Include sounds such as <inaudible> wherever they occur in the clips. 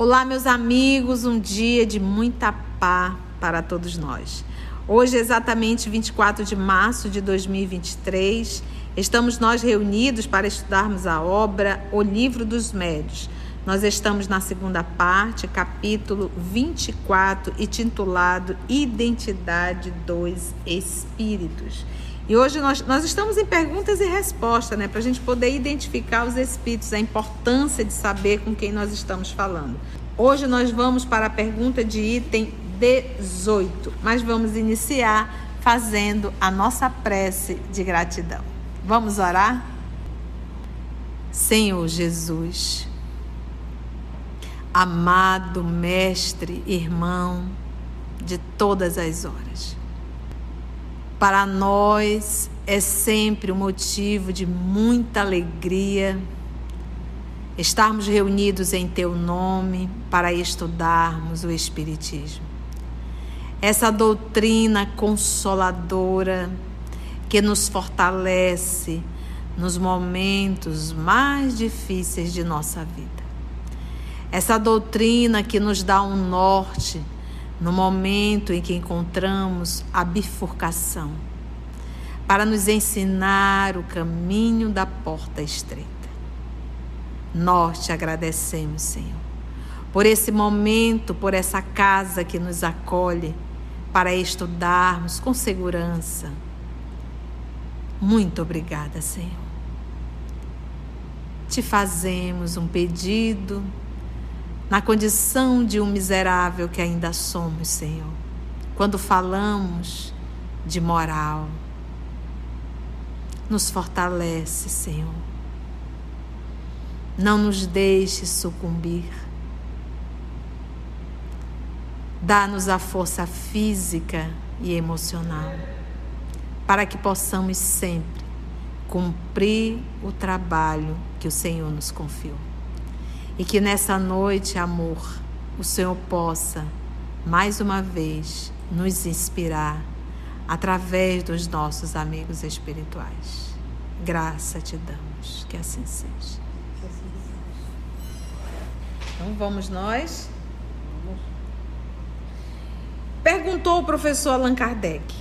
Olá, meus amigos, um dia de muita paz para todos nós. Hoje, exatamente 24 de março de 2023, estamos nós reunidos para estudarmos a obra O Livro dos Médios. Nós estamos na segunda parte, capítulo 24, intitulado Identidade dos Espíritos. E hoje nós, nós estamos em perguntas e respostas, né? Para a gente poder identificar os espíritos, a importância de saber com quem nós estamos falando. Hoje nós vamos para a pergunta de item 18, mas vamos iniciar fazendo a nossa prece de gratidão. Vamos orar? Senhor Jesus, amado Mestre, irmão de todas as horas para nós é sempre um motivo de muita alegria estarmos reunidos em Teu nome para estudarmos o Espiritismo. Essa doutrina consoladora que nos fortalece nos momentos mais difíceis de nossa vida. Essa doutrina que nos dá um norte no momento em que encontramos a bifurcação, para nos ensinar o caminho da porta estreita. Nós te agradecemos, Senhor, por esse momento, por essa casa que nos acolhe para estudarmos com segurança. Muito obrigada, Senhor. Te fazemos um pedido na condição de um miserável que ainda somos, Senhor. Quando falamos de moral, nos fortalece, Senhor. Não nos deixe sucumbir. Dá-nos a força física e emocional para que possamos sempre cumprir o trabalho que o Senhor nos confiou. E que nessa noite, amor, o Senhor possa, mais uma vez, nos inspirar através dos nossos amigos espirituais. Graça te damos, que assim seja. Então vamos nós. Perguntou o professor Allan Kardec.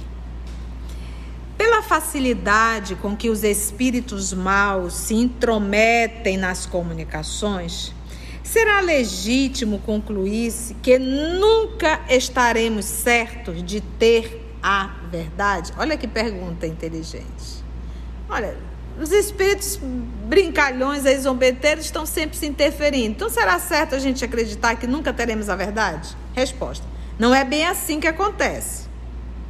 Pela facilidade com que os espíritos maus se intrometem nas comunicações, Será legítimo concluir-se que nunca estaremos certos de ter a verdade? Olha que pergunta inteligente. Olha, os espíritos brincalhões e zombeteiros estão sempre se interferindo. Então será certo a gente acreditar que nunca teremos a verdade? Resposta: não é bem assim que acontece.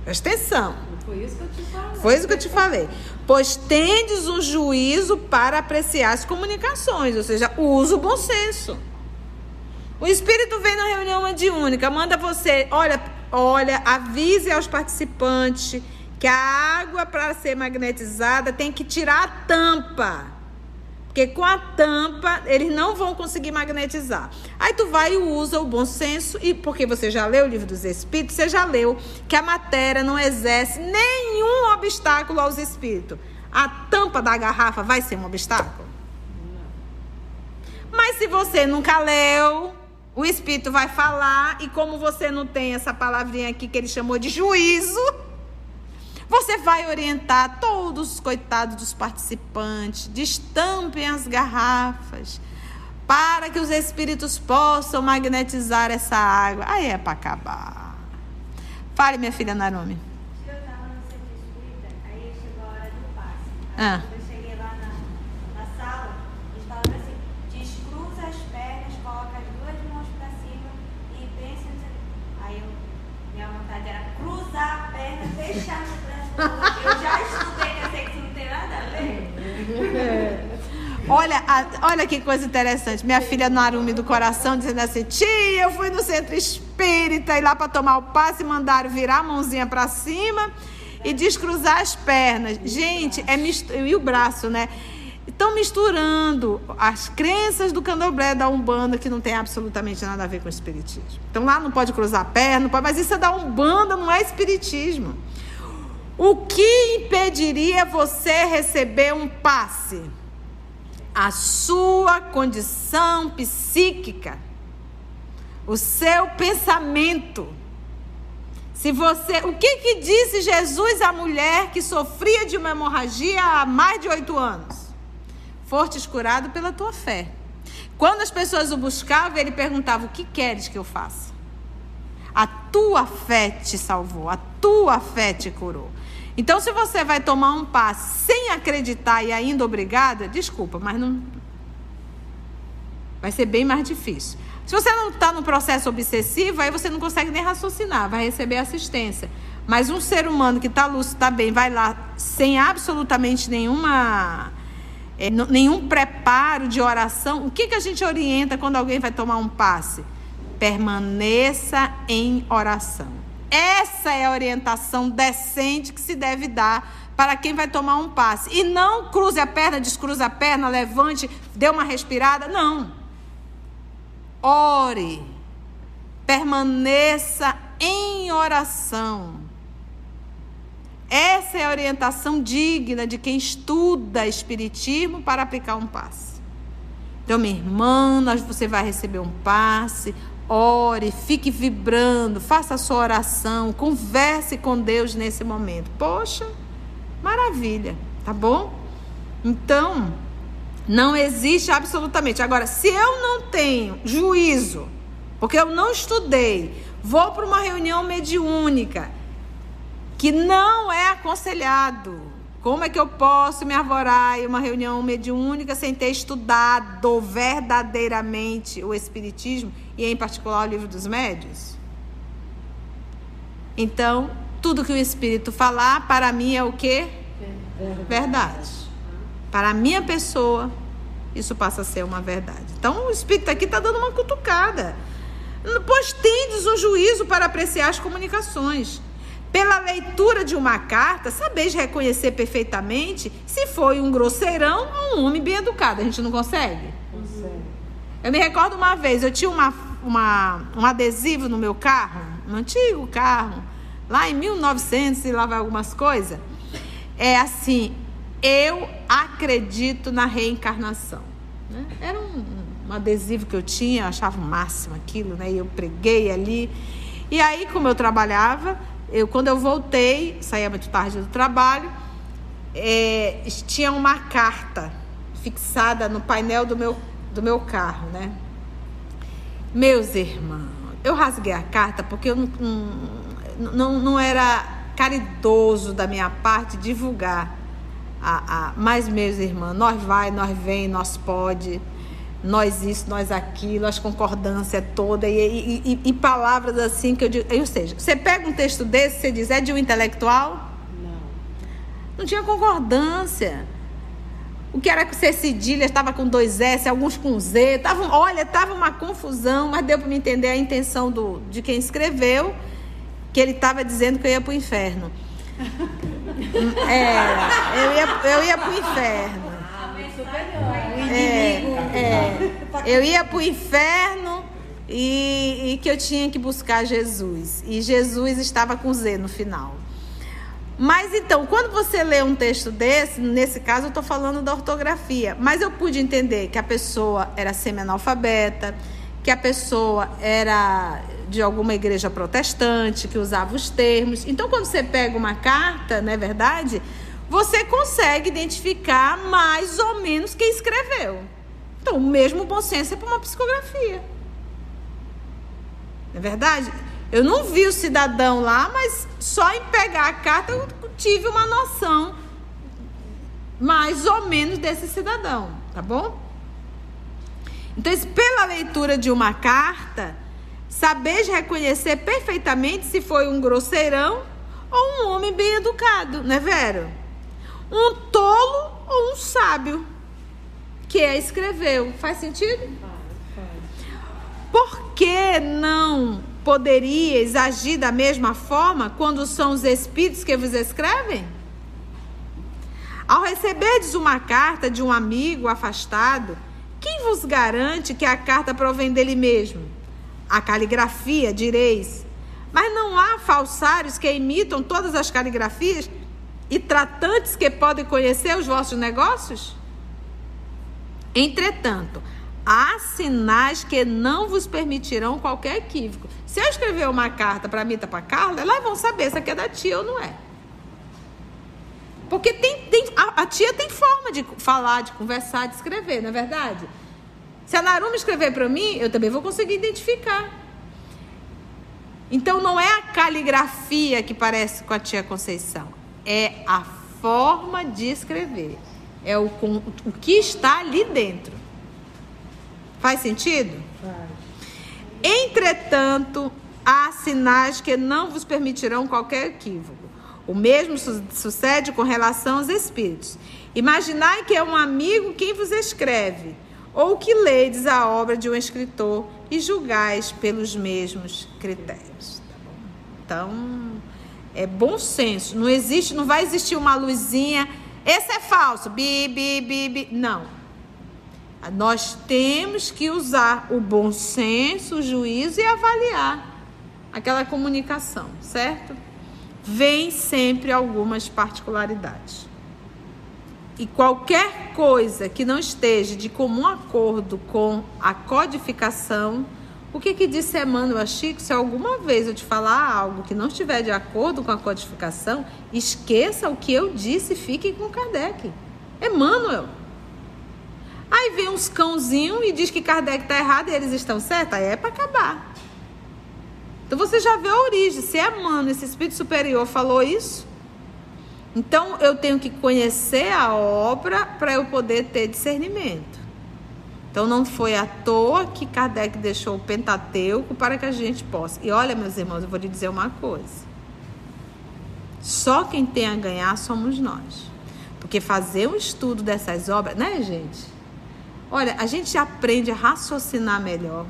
Presta atenção. Foi isso que eu te falei. Foi isso que eu te falei. Pois tendes um juízo para apreciar as comunicações, ou seja, usa o bom senso. O Espírito vem na reunião mediúnica, manda você, olha, olha, avise aos participantes que a água para ser magnetizada tem que tirar a tampa. Porque com a tampa eles não vão conseguir magnetizar. Aí tu vai e usa o bom senso e porque você já leu o livro dos espíritos, você já leu que a matéria não exerce nenhum obstáculo aos espíritos. A tampa da garrafa vai ser um obstáculo? Mas se você nunca leu, o Espírito vai falar, e como você não tem essa palavrinha aqui que ele chamou de juízo, você vai orientar todos os coitados dos participantes, destampem as garrafas, para que os espíritos possam magnetizar essa água. Aí é para acabar. Fale, minha filha Narumi. Eu estava no centro espírita, aí chegou a hora do passe. Ah. Quando eu cheguei lá na, na sala, eles falaram assim: descruza as pernas, coloca as duas mãos para cima e pensa. não sei o quê. Aí eu, minha vontade era cruzar no braço. Eu já eu sei que isso não tem nada a ver. Olha, olha que coisa interessante. Minha filha Narumi do coração dizendo assim: Tia, eu fui no centro espírita e lá para tomar o passe mandaram virar a mãozinha para cima e descruzar as pernas. Gente, é mistu... e o braço, né? Estão misturando as crenças do candomblé da Umbanda, que não tem absolutamente nada a ver com o espiritismo. Então lá não pode cruzar a perna, não pode, mas isso é da Umbanda, não é espiritismo. O que impediria você receber um passe? A sua condição psíquica. o seu pensamento. Se você, o que que disse Jesus à mulher que sofria de uma hemorragia há mais de oito anos? Fortes curado pela tua fé. Quando as pessoas o buscavam, ele perguntava: O que queres que eu faça? A tua fé te salvou, a tua fé te curou. Então, se você vai tomar um passe sem acreditar e ainda obrigada, desculpa, mas não. Vai ser bem mais difícil. Se você não está no processo obsessivo, aí você não consegue nem raciocinar, vai receber assistência. Mas um ser humano que está lúcido, está bem, vai lá sem absolutamente nenhuma, é, nenhum preparo de oração. O que, que a gente orienta quando alguém vai tomar um passe? Permaneça em oração. Essa é a orientação decente que se deve dar para quem vai tomar um passe. E não cruze a perna, descruze a perna, levante, dê uma respirada. Não. Ore, permaneça em oração. Essa é a orientação digna de quem estuda Espiritismo para aplicar um passe. Então, minha irmã, você vai receber um passe. Ore, fique vibrando, faça a sua oração, converse com Deus nesse momento. Poxa, maravilha, tá bom? Então, não existe absolutamente. Agora, se eu não tenho juízo, porque eu não estudei, vou para uma reunião mediúnica que não é aconselhado. Como é que eu posso me arvorar em uma reunião mediúnica sem ter estudado verdadeiramente o Espiritismo e, em particular, o livro dos médios? Então, tudo que o Espírito falar, para mim é o que? Verdade. Para a minha pessoa, isso passa a ser uma verdade. Então o Espírito aqui está dando uma cutucada. Pois tendes o juízo para apreciar as comunicações. Pela leitura de uma carta, sabeis reconhecer perfeitamente se foi um grosseirão ou um homem bem educado. A gente não consegue? Consegue. Eu me recordo uma vez, eu tinha uma, uma, um adesivo no meu carro, um antigo carro, lá em 1900 e lá vai algumas coisas. É assim, eu acredito na reencarnação. Né? Era um, um, adesivo que eu tinha, eu achava o máximo aquilo, né? E eu preguei ali. E aí, como eu trabalhava, eu quando eu voltei, saía muito tarde do trabalho, é, tinha uma carta fixada no painel do meu, do meu carro, né? Meus irmãos, eu rasguei a carta porque eu não, não, não era caridoso da minha parte divulgar a, a, mas, meus irmãos, nós vai, nós vem, nós pode, nós isso, nós aquilo, as concordâncias todas, e, e, e, e, palavras assim que eu digo. Ou seja, você pega um texto desse, você diz, é de um intelectual? Não. Não tinha concordância. O que era que ser cedilha estava com dois S, alguns com Z. Tava, olha, estava uma confusão, mas deu para me entender a intenção do, de quem escreveu, que ele estava dizendo que eu ia para o inferno. <laughs> É, eu ia, eu ia pro inferno. É, é, eu ia pro inferno e, e que eu tinha que buscar Jesus. E Jesus estava com Z no final. Mas então, quando você lê um texto desse, nesse caso eu estou falando da ortografia, mas eu pude entender que a pessoa era semi-analfabeta, que a pessoa era de alguma igreja protestante que usava os termos. Então, quando você pega uma carta, não é verdade? Você consegue identificar mais ou menos quem escreveu. Então, o mesmo bom senso é para uma psicografia. Não é verdade? Eu não vi o cidadão lá, mas só em pegar a carta eu tive uma noção mais ou menos desse cidadão, tá bom? Então, pela leitura de uma carta, Sabeis reconhecer perfeitamente se foi um grosseirão ou um homem bem educado, não é Vero? Um tolo ou um sábio que a escreveu. Faz sentido? Por que não poderíeis agir da mesma forma quando são os espíritos que vos escrevem? Ao receberdes uma carta de um amigo afastado, quem vos garante que a carta provém dele mesmo? a caligrafia, direis. Mas não há falsários que imitam todas as caligrafias e tratantes que podem conhecer os vossos negócios? Entretanto, há sinais que não vos permitirão qualquer equívoco. Se eu escrever uma carta para mim, para Carla, elas vão saber se aqui é da tia ou não é. Porque tem, tem a, a, tia tem forma de falar, de conversar, de escrever, não é verdade? Se a Naruma escrever para mim, eu também vou conseguir identificar. Então não é a caligrafia que parece com a tia Conceição, é a forma de escrever, é o, o que está ali dentro. Faz sentido? Faz. Entretanto, há sinais que não vos permitirão qualquer equívoco. O mesmo su sucede com relação aos espíritos. Imaginai que é um amigo quem vos escreve, ou que ledes a obra de um escritor e julgais pelos mesmos critérios. Tá então, é bom senso. Não existe, não vai existir uma luzinha. Esse é falso. Bi, bi, bi, bi. Não. Nós temos que usar o bom senso, o juízo e avaliar aquela comunicação, certo? Vem sempre algumas particularidades. E qualquer coisa que não esteja de comum acordo com a codificação, o que, que disse Emmanuel Chico? Se alguma vez eu te falar algo que não estiver de acordo com a codificação, esqueça o que eu disse e fique com Kardec. Emmanuel. Aí vem uns cãozinhos e diz que Kardec está errado e eles estão certos. Aí é para acabar. Então você já vê a origem. Se Emmanuel, esse espírito superior, falou isso, então eu tenho que conhecer a obra para eu poder ter discernimento. Então não foi à toa que Kardec deixou o Pentateuco para que a gente possa. E olha, meus irmãos, eu vou lhe dizer uma coisa. Só quem tem a ganhar somos nós. Porque fazer um estudo dessas obras, né, gente? Olha, a gente aprende a raciocinar melhor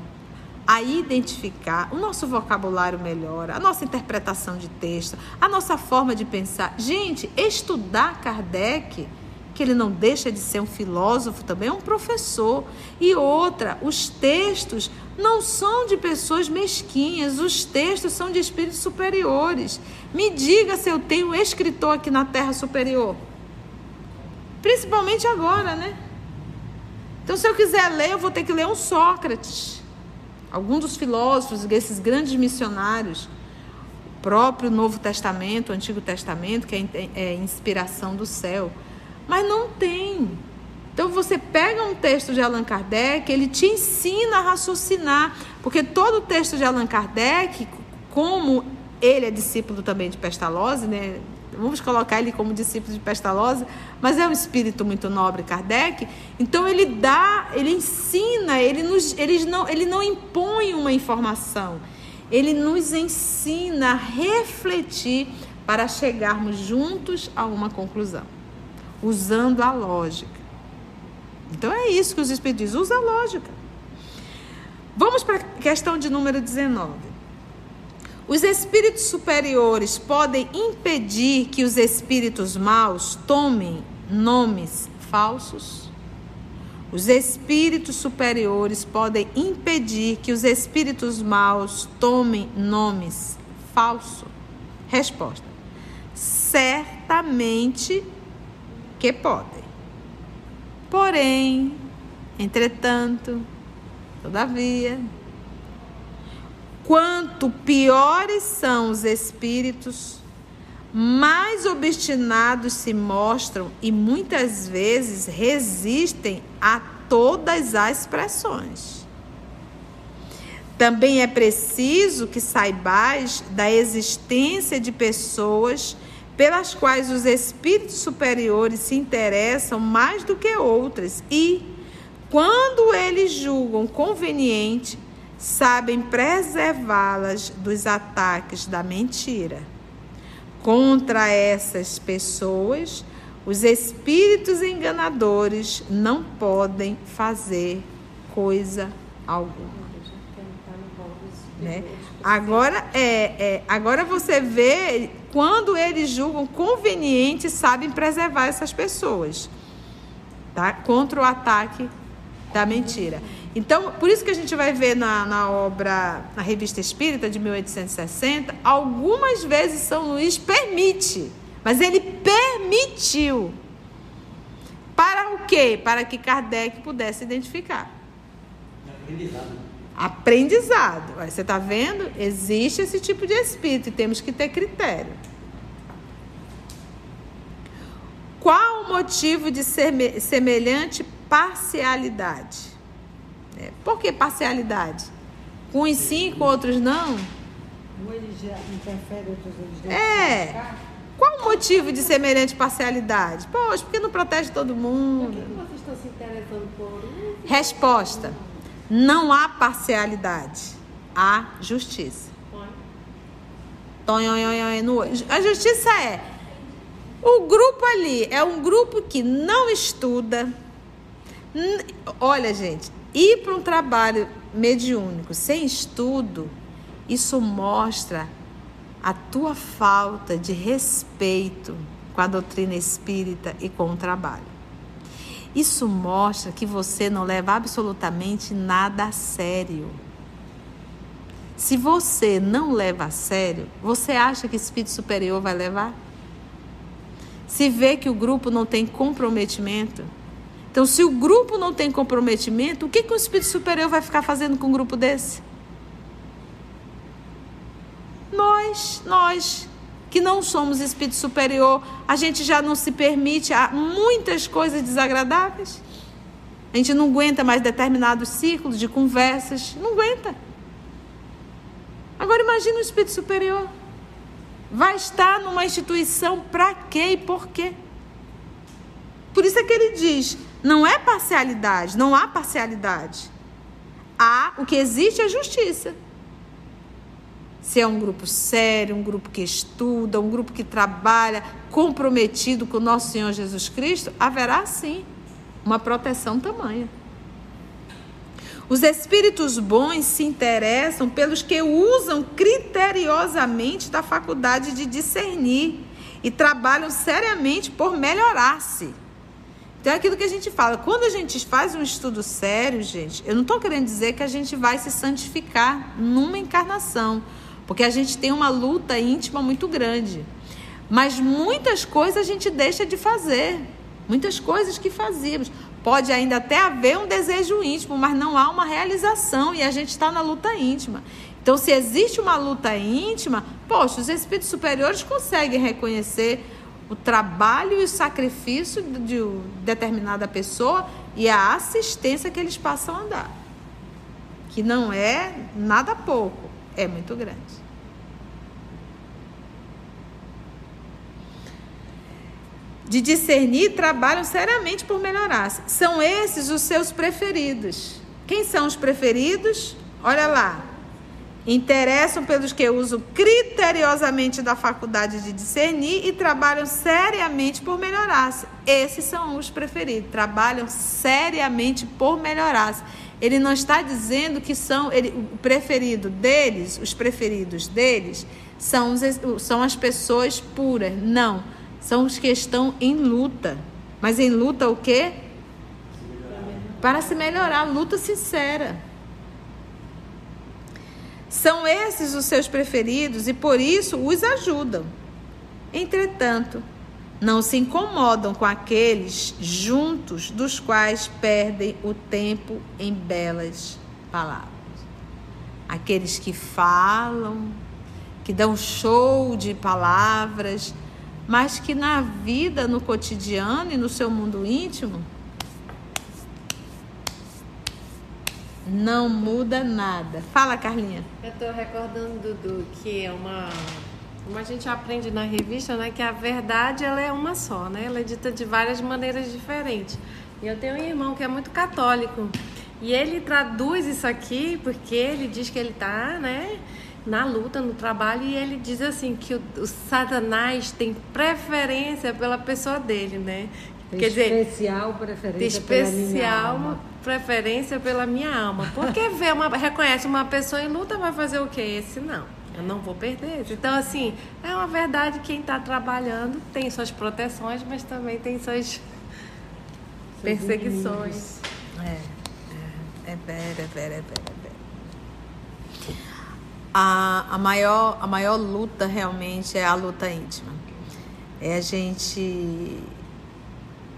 a identificar, o nosso vocabulário melhora, a nossa interpretação de texto, a nossa forma de pensar. Gente, estudar Kardec, que ele não deixa de ser um filósofo, também é um professor. E outra, os textos não são de pessoas mesquinhas, os textos são de espíritos superiores. Me diga se eu tenho um escritor aqui na Terra superior. Principalmente agora, né? Então, se eu quiser ler, eu vou ter que ler um Sócrates alguns dos filósofos, desses grandes missionários, o próprio Novo Testamento, o Antigo Testamento, que é, é inspiração do céu, mas não tem. Então você pega um texto de Allan Kardec, ele te ensina a raciocinar, porque todo o texto de Allan Kardec, como ele é discípulo também de Pestalozzi, né? vamos colocar ele como discípulo de Pestalozzi, mas é um espírito muito nobre, Kardec. Então ele dá, ele ensina, ele, nos, ele, não, ele não impõe uma informação, ele nos ensina a refletir para chegarmos juntos a uma conclusão, usando a lógica. Então é isso que os espíritos dizem, usa a lógica. Vamos para a questão de número 19. Os espíritos superiores podem impedir que os espíritos maus tomem nomes falsos? Os espíritos superiores podem impedir que os espíritos maus tomem nomes falsos? Resposta: certamente que podem. Porém, entretanto, todavia, Quanto piores são os espíritos, mais obstinados se mostram e muitas vezes resistem a todas as pressões. Também é preciso que saibais da existência de pessoas pelas quais os espíritos superiores se interessam mais do que outras e, quando eles julgam conveniente, sabem preservá-las dos ataques da mentira. Contra essas pessoas, os espíritos enganadores não podem fazer coisa alguma. Né? Agora, é, é, agora você vê quando eles julgam conveniente, sabem preservar essas pessoas tá? contra o ataque da mentira. Então, por isso que a gente vai ver na, na obra, na Revista Espírita de 1860, algumas vezes São Luís permite, mas ele permitiu. Para o quê? Para que Kardec pudesse identificar. Aprendizado. Aprendizado. Aí Você está vendo? Existe esse tipo de espírito e temos que ter critério. Qual o motivo de seme- semelhante parcialidade? É, por que parcialidade? Com uns sim, com outros não? Um ele já interfere, outros eles É. Qual o motivo de semelhante parcialidade? Poxa, porque não protege todo Por que mundo? vocês estão se interessando por? Resposta: não há parcialidade, há justiça. Olho. A justiça é o grupo ali é um grupo que não estuda. Olha, gente, ir para um trabalho mediúnico sem estudo, isso mostra a tua falta de respeito com a doutrina espírita e com o trabalho. Isso mostra que você não leva absolutamente nada a sério. Se você não leva a sério, você acha que o espírito superior vai levar? Se vê que o grupo não tem comprometimento. Então, se o grupo não tem comprometimento, o que, que o espírito superior vai ficar fazendo com um grupo desse? Nós, nós que não somos espírito superior, a gente já não se permite a muitas coisas desagradáveis. A gente não aguenta mais determinados círculos de conversas, não aguenta. Agora imagine o espírito superior. Vai estar numa instituição para quê e por quê? Por isso é que ele diz: não é parcialidade, não há parcialidade. Há o que existe é justiça. Se é um grupo sério, um grupo que estuda, um grupo que trabalha comprometido com o nosso Senhor Jesus Cristo, haverá sim uma proteção tamanha. Os espíritos bons se interessam pelos que usam criteriosamente da faculdade de discernir e trabalham seriamente por melhorar-se. Então é aquilo que a gente fala. Quando a gente faz um estudo sério, gente, eu não estou querendo dizer que a gente vai se santificar numa encarnação, porque a gente tem uma luta íntima muito grande. Mas muitas coisas a gente deixa de fazer. Muitas coisas que fazíamos. Pode ainda até haver um desejo íntimo, mas não há uma realização e a gente está na luta íntima. Então, se existe uma luta íntima, poxa, os espíritos superiores conseguem reconhecer o trabalho e o sacrifício de determinada pessoa e a assistência que eles passam a dar. Que não é nada pouco, é muito grande. De discernir, trabalham seriamente por melhorar. São esses os seus preferidos. Quem são os preferidos? Olha lá. Interessam pelos que usam criteriosamente da faculdade de discernir e trabalham seriamente por melhorar-se. Esses são os preferidos. Trabalham seriamente por melhorar-se. Ele não está dizendo que são ele, o preferido deles, os preferidos deles, são, os, são as pessoas puras. Não. São os que estão em luta. Mas em luta o quê? Para se melhorar, luta sincera. São esses os seus preferidos e por isso os ajudam. Entretanto, não se incomodam com aqueles juntos dos quais perdem o tempo em belas palavras. Aqueles que falam, que dão show de palavras, mas que na vida, no cotidiano e no seu mundo íntimo, não muda nada. Fala, Carlinha. Eu tô recordando, Dudu, que é uma. Como a gente aprende na revista, né? Que a verdade ela é uma só, né? Ela é dita de várias maneiras diferentes. E eu tenho um irmão que é muito católico. E ele traduz isso aqui porque ele diz que ele tá, né? Na luta, no trabalho, e ele diz assim que o, o Satanás tem preferência pela pessoa dele, né? Tem Quer dizer, especial preferência pela minha especial alma. preferência pela minha alma. Porque vê uma, reconhece uma pessoa em luta, vai fazer o quê? Esse não. Eu não vou perder. Então, assim, é uma verdade quem está trabalhando tem suas proteções, mas também tem suas perseguições. É, é, é vera, é vera, é vera, é vera. A, a, maior, a maior luta realmente é a luta íntima. É a gente.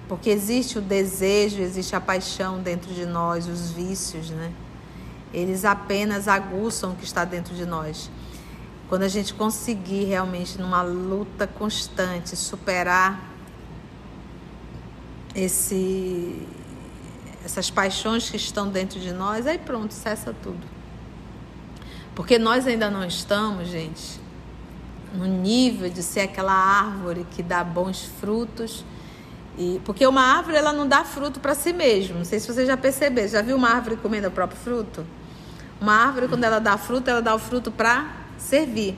Porque existe o desejo, existe a paixão dentro de nós, os vícios, né? eles apenas aguçam o que está dentro de nós. Quando a gente conseguir realmente, numa luta constante, superar esse, essas paixões que estão dentro de nós, aí pronto, cessa tudo. Porque nós ainda não estamos, gente, no nível de ser aquela árvore que dá bons frutos. E, porque uma árvore ela não dá fruto para si mesma. Não sei se você já percebeu. Já viu uma árvore comendo o próprio fruto? Uma árvore, quando ela dá fruto, ela dá o fruto para servir.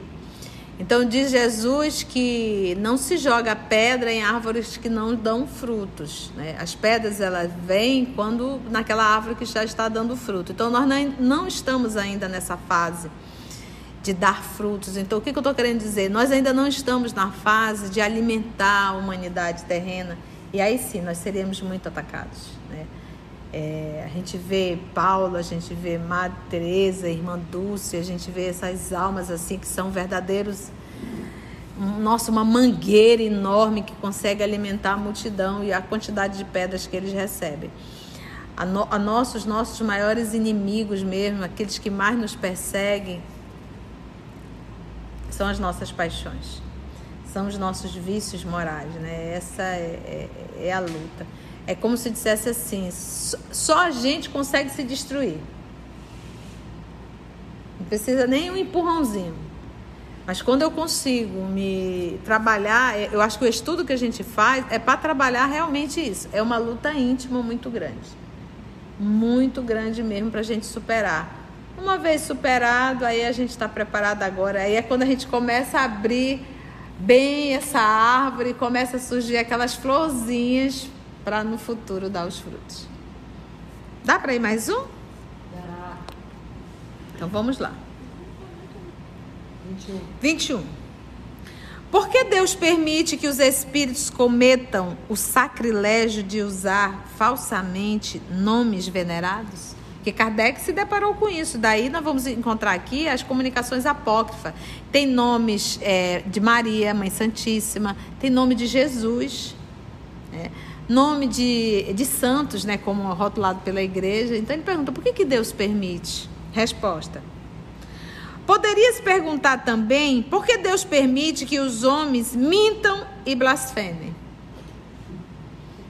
Então diz Jesus que não se joga pedra em árvores que não dão frutos. Né? As pedras elas vêm quando naquela árvore que já está dando fruto. Então nós não, estamos ainda nessa fase de dar frutos. Então o que, que eu estou querendo dizer? Nós ainda não estamos na fase de alimentar a humanidade terrena. E aí sim nós seremos muito atacados. Né? É, a gente vê Paulo, a gente vê Madre Teresa, Irmã Dulce, a gente vê essas almas assim que são verdadeiros, nossa, uma mangueira enorme que consegue alimentar a multidão e a quantidade de pedras que eles recebem. A, no, a nossos, nossos maiores inimigos mesmo, aqueles que mais nos perseguem, são as nossas paixões, são os nossos vícios morais, né? Essa é, é, é a luta. É como se dissesse assim: só a gente consegue se destruir. Não precisa nem um empurrãozinho. Mas quando eu consigo me trabalhar, é, eu acho que o estudo que a gente faz é para trabalhar realmente isso. É uma luta íntima muito grande. Muito grande mesmo para a gente superar. Uma vez superado, aí a gente está preparado agora. Aí é quando a gente começa a abrir bem essa árvore, começa a surgir aquelas florzinhas para no futuro dar os frutos. Dá para ir mais um? Dá. Então vamos lá. 21. 21. Por que Deus permite que os espíritos cometam o sacrilégio de usar falsamente nomes venerados? Que Kardec se deparou com isso. Daí nós vamos encontrar aqui as comunicações apócrifas. Tem nomes é, de Maria, Mãe Santíssima, tem nome de Jesus. É nome de, de santos, né, como rotulado pela igreja. Então ele pergunta: por que, que Deus permite? Resposta. Poderia se perguntar também por que Deus permite que os homens mintam e blasfemem.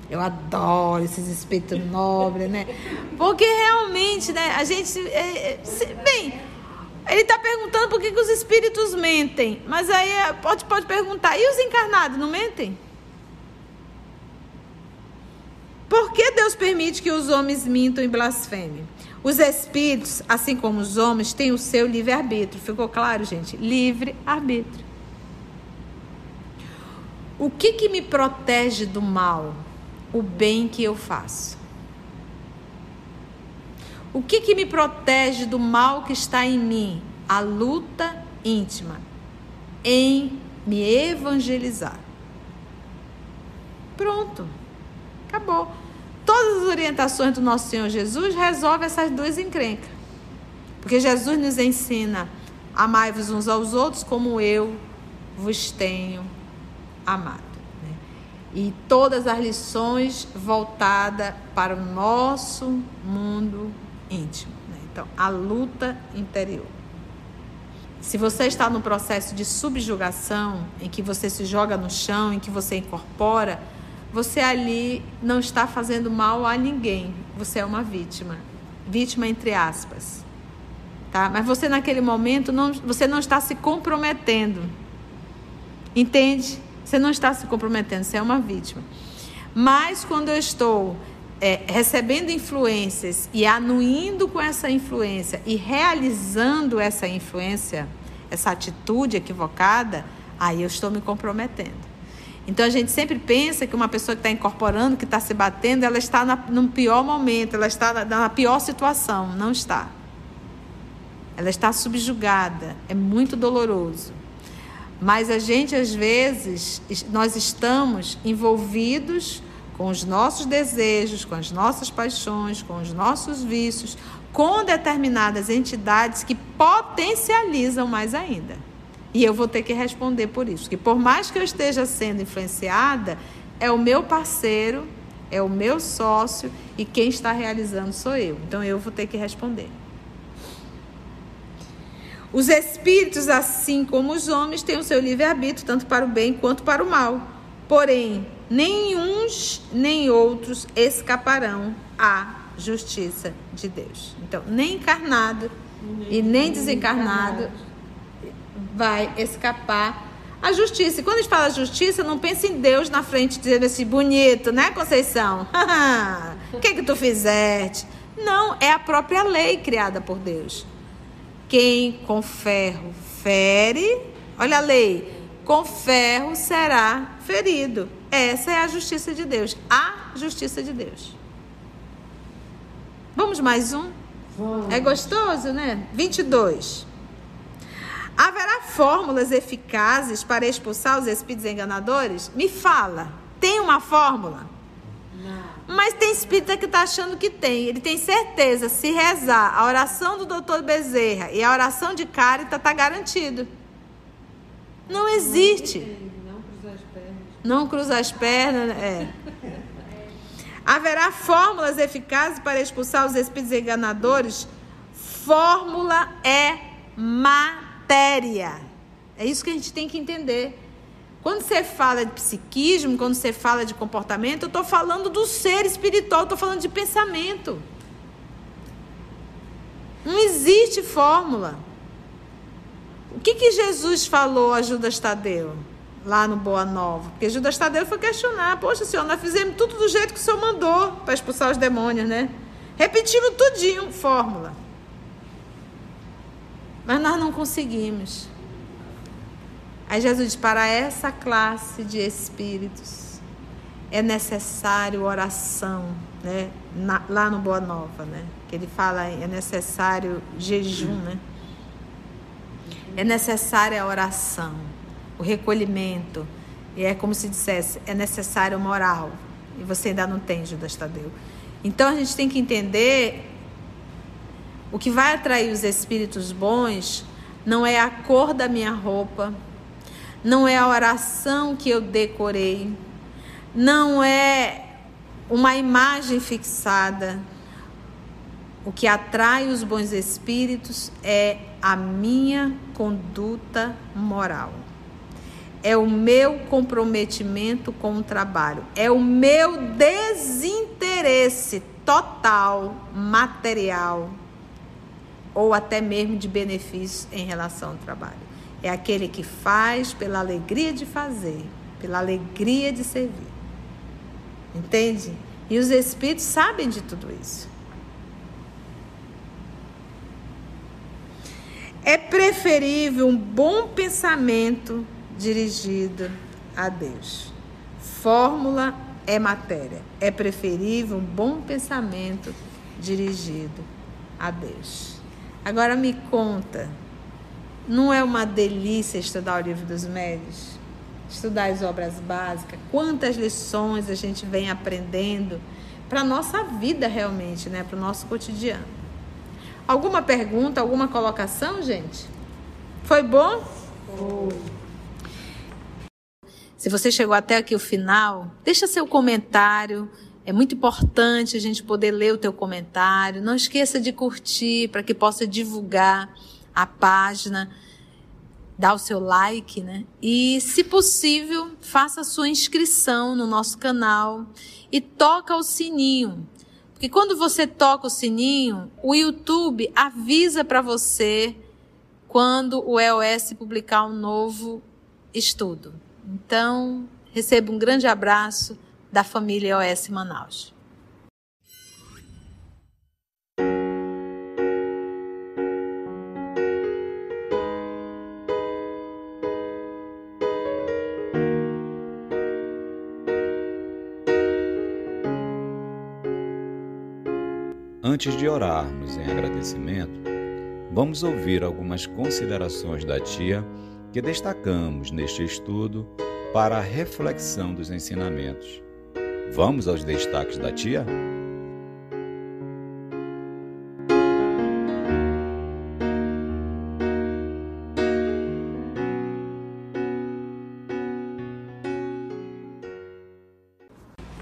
Eu adoro esses espíritos nobres, né? Porque realmente, né, a gente. É, é, bem, ele está perguntando por que, que os espíritos mentem. Mas aí é, pode, pode perguntar: e os encarnados não mentem? Por que Deus permite que os homens mintam e blasfemem? Os espíritos, assim como os homens, têm o seu livre-arbítrio. Ficou claro, gente? Livre-arbítrio. O que, que me protege do mal? O bem que eu faço. O que, que me protege do mal que está em mim? A luta íntima em me evangelizar. Pronto. Acabou. Todas as orientações do nosso Senhor Jesus resolvem essas duas encrencas. Porque Jesus nos ensina: amai-vos uns aos outros como eu vos tenho amado. Né? E todas as lições voltadas para o nosso mundo íntimo. Né? Então, a luta interior. Se você está no processo de subjugação, em que você se joga no chão, em que você incorpora você ali não está fazendo mal a ninguém. Você é uma vítima. Vítima entre aspas. Tá? Mas você naquele momento não, você não está se comprometendo. Entende? Você não está se comprometendo, você é uma vítima. Mas quando eu estou é, recebendo influências e anuindo com essa influência e realizando essa influência, essa atitude equivocada, aí eu estou me comprometendo. Então a gente sempre pensa que uma pessoa que está incorporando, que está se batendo, ela está na, no pior momento, ela está na, na pior situação. Não está. Ela está subjugada. É muito doloroso. Mas a gente, às vezes, nós estamos envolvidos com os nossos desejos, com as nossas paixões, com os nossos vícios, com determinadas entidades que potencializam mais ainda. E eu vou ter que responder por isso. Que por mais que eu esteja sendo influenciada, é o meu parceiro, é o meu sócio e quem está realizando sou eu. Então eu vou ter que responder. Os espíritos, assim como os homens, têm o seu livre-arbítrio, tanto para o bem quanto para o mal. Porém, nem uns nem outros escaparão à justiça de Deus. Então, nem encarnado e nem desencarnado vai escapar à justiça. E quando a gente fala justiça, não pense em Deus na frente dizendo assim, bonito, né, Conceição? <laughs> O que que tu fizeste? Não, é a própria lei criada por Deus. Quem com ferro fere, olha a lei, com ferro será ferido. Essa é a justiça de Deus, a justiça de Deus. Vamos mais um? Vamos. É gostoso, né? 22. Haverá fórmulas eficazes para expulsar os espíritos enganadores? Me fala. Tem uma fórmula? Não. Mas tem espírita que está achando que tem. Ele tem certeza. Se rezar a oração do doutor Bezerra e a oração de Carita, está garantido. Não existe. Não cruzar as pernas. Não cruzar as pernas, é. Haverá fórmulas eficazes para expulsar os espíritos enganadores? Fórmula é matéria. É isso que a gente tem que entender. Quando você fala de psiquismo, quando você fala de comportamento, eu estou falando do ser espiritual, estou falando de pensamento. Não existe fórmula. O que, que Jesus falou a Judas Tadeu? lá no Boa Nova. Porque Judas Tadeu foi questionar: Poxa, senhor, nós fizemos tudo do jeito que o senhor mandou para expulsar os demônios, né? Repetimos tudinho, fórmula. Mas nós não conseguimos. Aí Jesus diz: para essa classe de espíritos é necessário oração, né? Na, lá no Boa Nova, né? Que ele fala é necessário jejum, né? É necessária a oração o recolhimento. E é como se dissesse, é necessário moral. E você ainda não tem, Judas Tadeu. Então a gente tem que entender o que vai atrair os espíritos bons não é a cor da minha roupa, não é a oração que eu decorei, não é uma imagem fixada. O que atrai os bons espíritos é a minha conduta moral. É o meu comprometimento com o trabalho, é o meu desinteresse total, material ou até mesmo de benefício em relação ao trabalho. É aquele que faz pela alegria de fazer, pela alegria de servir. Entende? E os espíritos sabem de tudo isso. É preferível um bom pensamento dirigido a Deus. Fórmula é matéria. É preferível um bom pensamento dirigido a Deus. Agora me conta, não é uma delícia estudar o livro dos médios? Estudar as obras básicas? Quantas lições a gente vem aprendendo para a nossa vida realmente, né? para o nosso cotidiano. Alguma pergunta, alguma colocação, gente? Foi bom? Foi. Se você chegou até aqui o final, deixa seu comentário. É muito importante a gente poder ler o teu comentário. Não esqueça de curtir para que possa divulgar a página, dar o seu like, né? E, se possível, faça a sua inscrição no nosso canal e toca o sininho. Porque quando você toca o sininho, o YouTube avisa para você quando o EOS publicar um novo estudo. Então, receba um grande abraço da família OS Manaus. Antes de orarmos em agradecimento, vamos ouvir algumas considerações da tia que destacamos neste estudo para a reflexão dos ensinamentos. Vamos aos destaques da tia?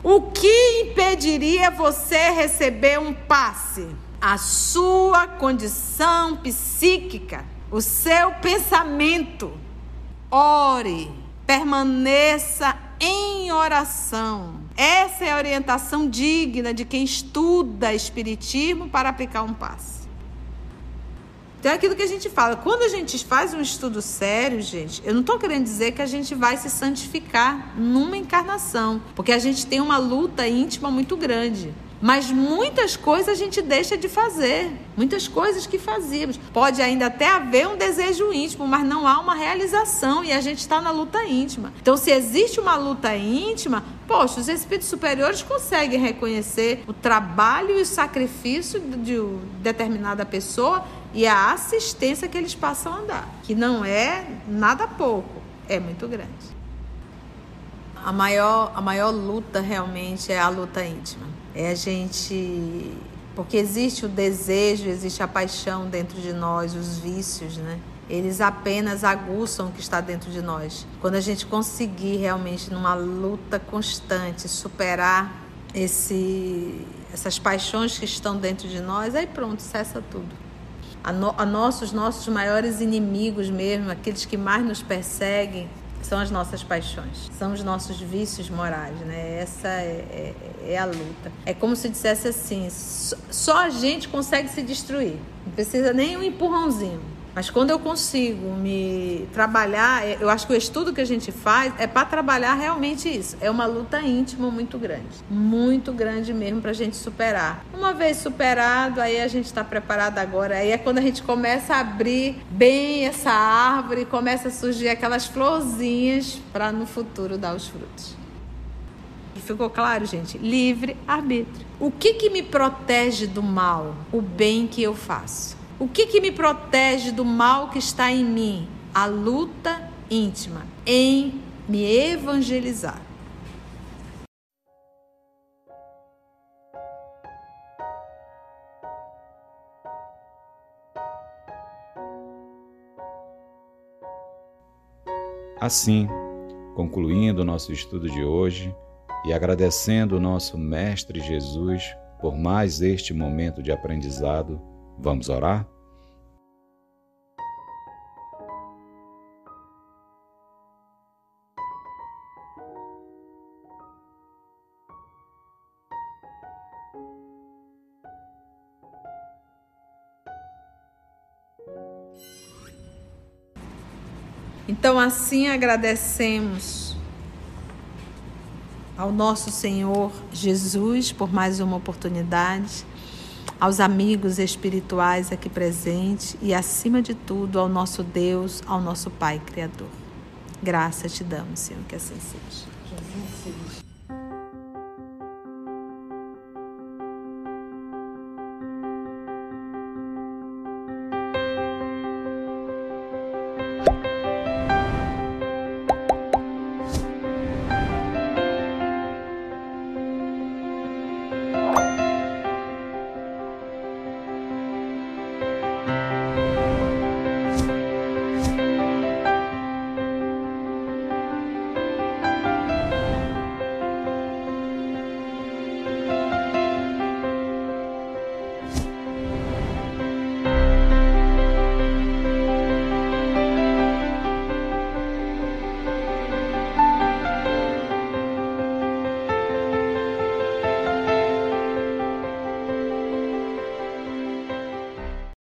O que impediria você receber um passe? A sua condição psíquica o seu pensamento. Ore, permaneça em oração. Essa é a orientação digna de quem estuda Espiritismo para aplicar um passe. Então é aquilo que a gente fala. Quando a gente faz um estudo sério, gente, eu não estou querendo dizer que a gente vai se santificar numa encarnação, porque a gente tem uma luta íntima muito grande. Mas muitas coisas a gente deixa de fazer, muitas coisas que fazíamos. Pode ainda até haver um desejo íntimo, mas não há uma realização e a gente está na luta íntima. Então, se existe uma luta íntima, poxa, os espíritos superiores conseguem reconhecer o trabalho e o sacrifício de determinada pessoa e a assistência que eles passam a dar, que não é nada pouco, é muito grande. A maior, a maior luta realmente é a luta íntima. É a gente. Porque existe o desejo, existe a paixão dentro de nós, os vícios, né? Eles apenas aguçam o que está dentro de nós. Quando a gente conseguir realmente, numa luta constante, superar esse, essas paixões que estão dentro de nós, aí pronto, cessa tudo a, no, a nossos nossos maiores inimigos mesmo, aqueles que mais nos perseguem, são as nossas paixões, são os nossos vícios morais, né? Essa é, é, é a luta. É como se dissesse assim: só a gente consegue se destruir, não precisa nem um empurrãozinho. Mas quando eu consigo me trabalhar, é, eu acho que o estudo que a gente faz é para trabalhar realmente isso. É uma luta íntima muito grande. Muito grande mesmo para a gente superar. Uma vez superado, aí a gente está preparado agora. Aí é quando a gente começa a abrir bem essa árvore, começa a surgir aquelas florzinhas para no futuro dar os frutos. Ficou claro, gente? Livre arbítrio. O que, que me protege do mal? O bem que eu faço. O que, que me protege do mal que está em mim? A luta íntima em me evangelizar. Assim, concluindo o nosso estudo de hoje e agradecendo o nosso Mestre Jesus por mais este momento de aprendizado, vamos orar? Então, assim agradecemos ao nosso Senhor Jesus por mais uma oportunidade, aos amigos espirituais aqui presentes e, acima de tudo, ao nosso Deus, ao nosso Pai Criador. Graça te damos, Senhor, que assim seja.